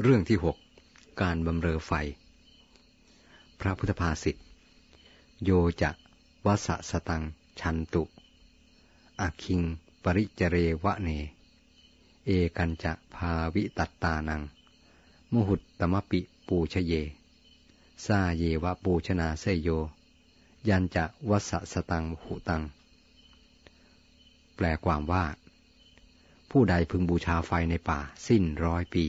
เรื่องที่หกการบำเรอไฟ พระพุทธภาษิตโยจะวัสสตังชันตุอคิงปริจเรวะเน เอกันจะพาวิตัตตานัง มหุตตมปิปูชเยซาเยวะปูชนาเสยโย ยันจะวัสสตังหุตัง แปลความว่า ผู้ใดพึงบูชาไฟในป่าสิ้นร้อยปี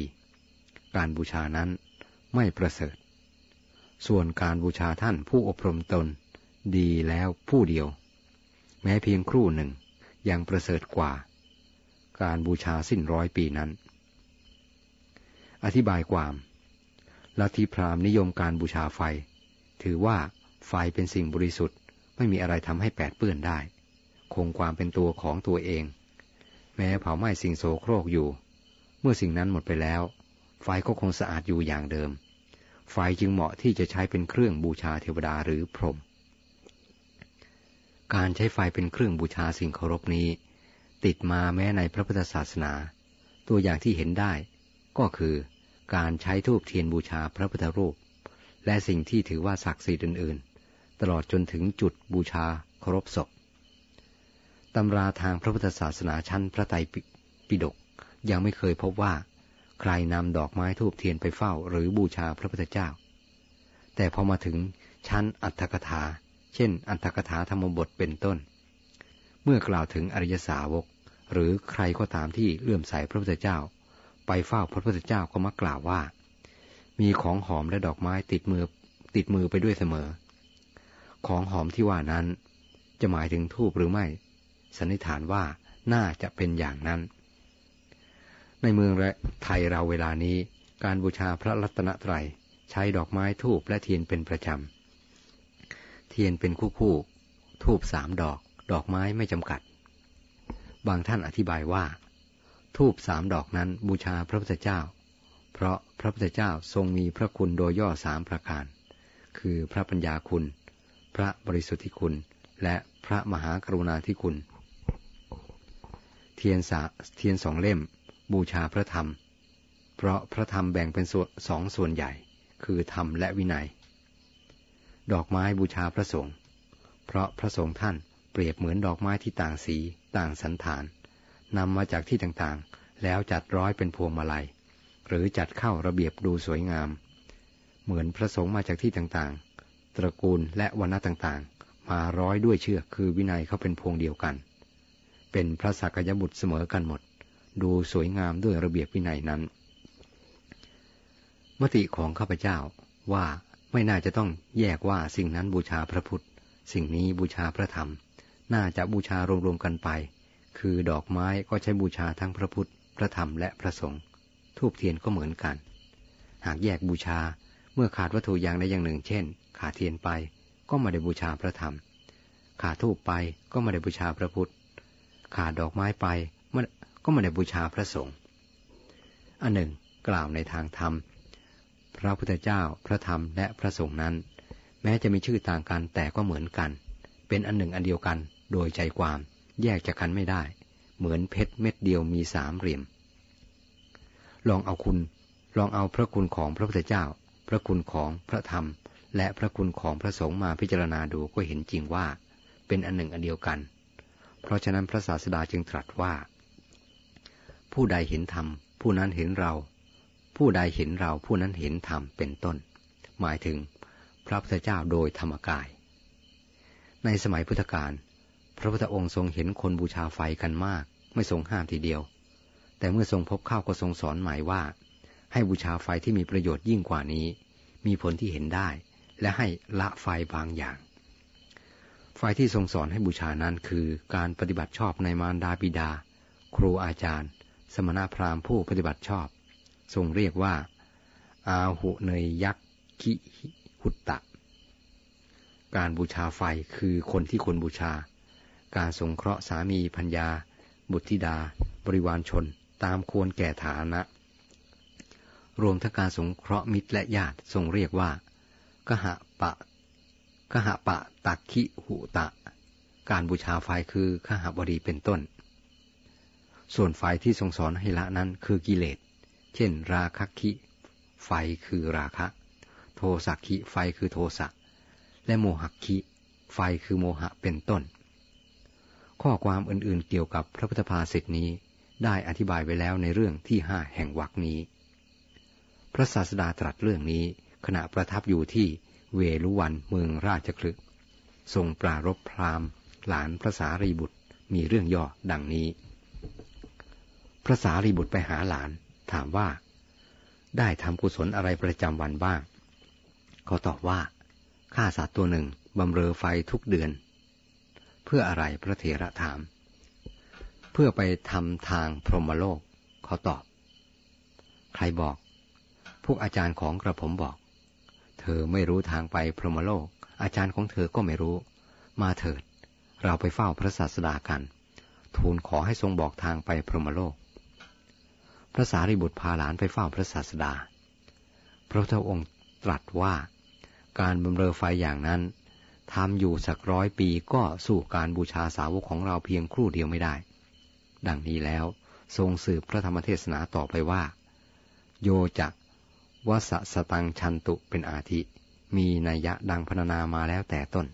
การบูชานั้นไม่ประเสริฐ ส่วนการบูชาท่านผู้อบรมตน ดีแล้วผู้เดียว แม้เพียงครู่หนึ่งยังประเสริฐกว่า การบูชาสิ้นร้อยปีนั้น อธิบายความลัทธิพราหมณ์นิยมการบูชาไฟ ถือว่าไฟเป็นสิ่งบริสุทธิ์ ไม่มีอะไรทำให้แปดเปื้อนได้ คงความเป็นตัวของตัวเอง แม้เผาไหม้สิ่งโสโครกอยู่ เมื่อสิ่งนั้นหมดไปแล้ว ไฟก็คงสะอาดอยู่อย่างเดิม ไฟจึงเหมาะที่จะใช้เป็นเครื่องบูชาเทวดาหรือพรหมการใช้ไฟเป็นเครื่องบูชาสิ่งเคารพนี้ ติดมาแม้ในพระพุทธศาสนา ตัวอย่างที่เห็นได้ ก็คือการใช้ทูบเทียนบูชาพระพุทธรูป และสิ่งที่ถือว่าศักดิ์สิทธิ์อื่น ๆ ตลอดจนถึงจุดบูชาเคารพศพตำราทางพระพุทธศาสนาชั้นพระไตรปิฎกยังไม่เคยพบว่า ใครนำดอกไม้ทูบเทียนไปเฝ้าหรือบูชาพระพุทธเจ้า แต่พอมาถึงชั้นอัตถกถา เช่น อัตถกถาธรรมบทเป็นต้น เมื่อกล่าวถึงอริยสาวก หรือใครก็ตามที่เลื่อมใสพระพุทธเจ้า ไปเฝ้าพระพุทธเจ้าก็มักกล่าวว่า มีของหอมและดอกไม้ติดมือติดมือไปด้วยเสมอ ของหอมที่ว่านั้น จะหมายถึงทูบหรือไม่ สันนิษฐานว่าน่าจะเป็นอย่างนั้น ในเมืองไทยเราเวลานี้ การบูชาพระรัตนตรัยใช้ดอกไม้ทูบและเทียนเป็นประจำ เทียนเป็นคู่คู่ทูบสามดอก ดอกไม้ไม่จำกัด บางท่านอธิบายว่า ทูบสามดอกนั้นบูชาพระพุทธเจ้า เพราะพระพุทธเจ้าทรงมีพระคุณโดยย่อสามประการ คือพระปัญญาคุณ พระบริสุทธิคุณ และพระมหากรุณาธิคุณ เทียนสาเทียนสองเล่ม บูชาพระธรรม เพราะพระธรรมแบ่งเป็นสองส่วนใหญ่ คือธรรมและวินัย ดอกไม้บูชาพระสงฆ์เพราะพระสงฆ์ท่านเปรียบเหมือนดอกไม้ที่ต่างสี ต่างสันฐานนำมาจากที่ต่างๆ แล้วจัดร้อยเป็นพวงมาลัย หรือจัดเข้าระเบียบดูสวยงาม เหมือนพระสงฆ์มาจากที่ต่างๆ ตระกูลและวรรณะต่างๆ มาร้อยด้วยเชือกคือวินัยเขาเป็นพวงเดียวกัน เป็นพระสักยบุตรเสมอกันหมด ดูสวยงามด้วยระเบียบวินัยนั้น มติของข้าพเจ้าว่าไม่น่าจะต้องแยกว่าสิ่งนั้นบูชาพระพุทธ สิ่งนี้บูชาพระธรรม น่าจะบูชารวมๆกันไป คือดอกไม้ก็ใช้บูชาทั้งพระพุทธ พระธรรมและพระสงฆ์ทูบเทียนก็เหมือนกัน หากแยกบูชาเมื่อขาดวัตถุอย่างใดอย่างหนึ่ง เช่น ขาดเทียนไปก็ไม่ได้บูชาพระธรรม ขาดทูบไปก็ไม่ได้บูชาพระพุทธ ขาดดอกไม้ไป ก็ไม่ได้บูชาพระสงฆ์อันหนึ่ง กล่าวในทางธรรม พระพุทธเจ้าพระธรรมและพระสงฆ์นั้น แม้จะมีชื่อต่างกันแต่ก็เหมือนกัน เป็นอันหนึ่งอันเดียวกันโดยใจความแยกจากกันไม่ได้ เหมือนเพชรเม็ดเดียวมีสามเหลี่ยม ลองเอาคุณลองเอาพระคุณของพระพุทธเจ้า พระคุณของพระธรรม และพระคุณของพระสงฆ์มาพิจารณาดูก็เห็นจริงว่า เป็นอันหนึ่งอันเดียวกัน เพราะฉะนั้นพระศาสดาจึงตรัสว่า ผู้ใดเห็นธรรม ผู้นั้นเห็นเรา ผู้ใดเห็นเราผู้นั้นเห็นธรรมเป็นต้น หมายถึงพระพุทธเจ้าโดยธรรมกาย ในสมัยพุทธกาลพระพุทธองค์ทรงเห็นคนบูชาไฟกันมาก ไม่ทรงห้ามทีเดียว แต่เมื่อทรงพบข้าวก็ทรงสอนหมายว่า ให้บูชาไฟที่มีประโยชน์ยิ่งกว่านี้ มีผลที่เห็นได้ และให้ละไฟบางอย่างไฟที่ทรงสอนให้บูชานั้นคือการปฏิบัติชอบในมารดาบิดา ครูอาจารย์ สมณพราหมณ์ผู้ปฏิบัติชอบ ทรงเรียกว่า อาหุเนยยักษ์คิหุตตะ การบูชาไฟคือคนที่ควรบูชา การสงเคราะห์สามีพัญญา บุตรธิดา บริวารชน ตามควรแก่ฐานะ รวมทั้งการสงเคราะห์มิตรและญาติทรงเรียกว่ากหะปะกหะปะตักขิหุตะ การบูชาไฟคือขหบดีเป็นต้น ส่วนฝ่ายที่ทรงสอนให้ละนั้นคือกิเลส เช่น ราคะคิ ไฟคือราคะ โทสักขิไฟคือโทสะ และโมหักขิไฟคือโมหะเป็นต้น ข้อความอื่นๆเกี่ยวกับพระพุทธภาษิตนี้ได้อธิบายไว้แล้วในเรื่องที่ห้าแห่งวรรคนี้ พระศาสดาตรัสเรื่องนี้ขณะประทับอยู่ที่เวลุวันเมืองราชคลึกทรงปรารบพราหมณ์ หลานพระสารีบุตรมีเรื่องย่อดังนี้ พระสารีบุตรไปหาหลาน ถามว่า ได้ทำกุศลอะไรประจำวันบ้าง เขาตอบว่าฆ่าสัตว์ตัวหนึ่งบำเรอไฟทุกเดือน เพื่ออะไรพระเถระถาม เพื่อไปทำทางพรหมโลก เขาตอบ ใครบอก พวกอาจารย์ของกระผมบอก เธอไม่รู้ทางไปพรหมโลก อาจารย์ของเธอก็ไม่รู้ มาเถิด เราไปเฝ้าพระศาสดากัน ทูลขอให้ทรงบอกทางไปพรหมโลก พระสารีบุตรพาหลานไปเฝ้าพระศาสดา พระพุทธองค์ตรัสว่าการบำเรอไฟอย่างนั้นทำอยู่สักร้อยปีก็สู้การบูชาสาวกของเราเพียงครู่เดียวไม่ได้ ดังนี้แล้วทรงสืบพระธรรมเทศนาต่อไปว่า โยจะวสสตังชันตุเป็นอาทิ มีนัยยะดังพรรณนามาแล้วแต่ต้น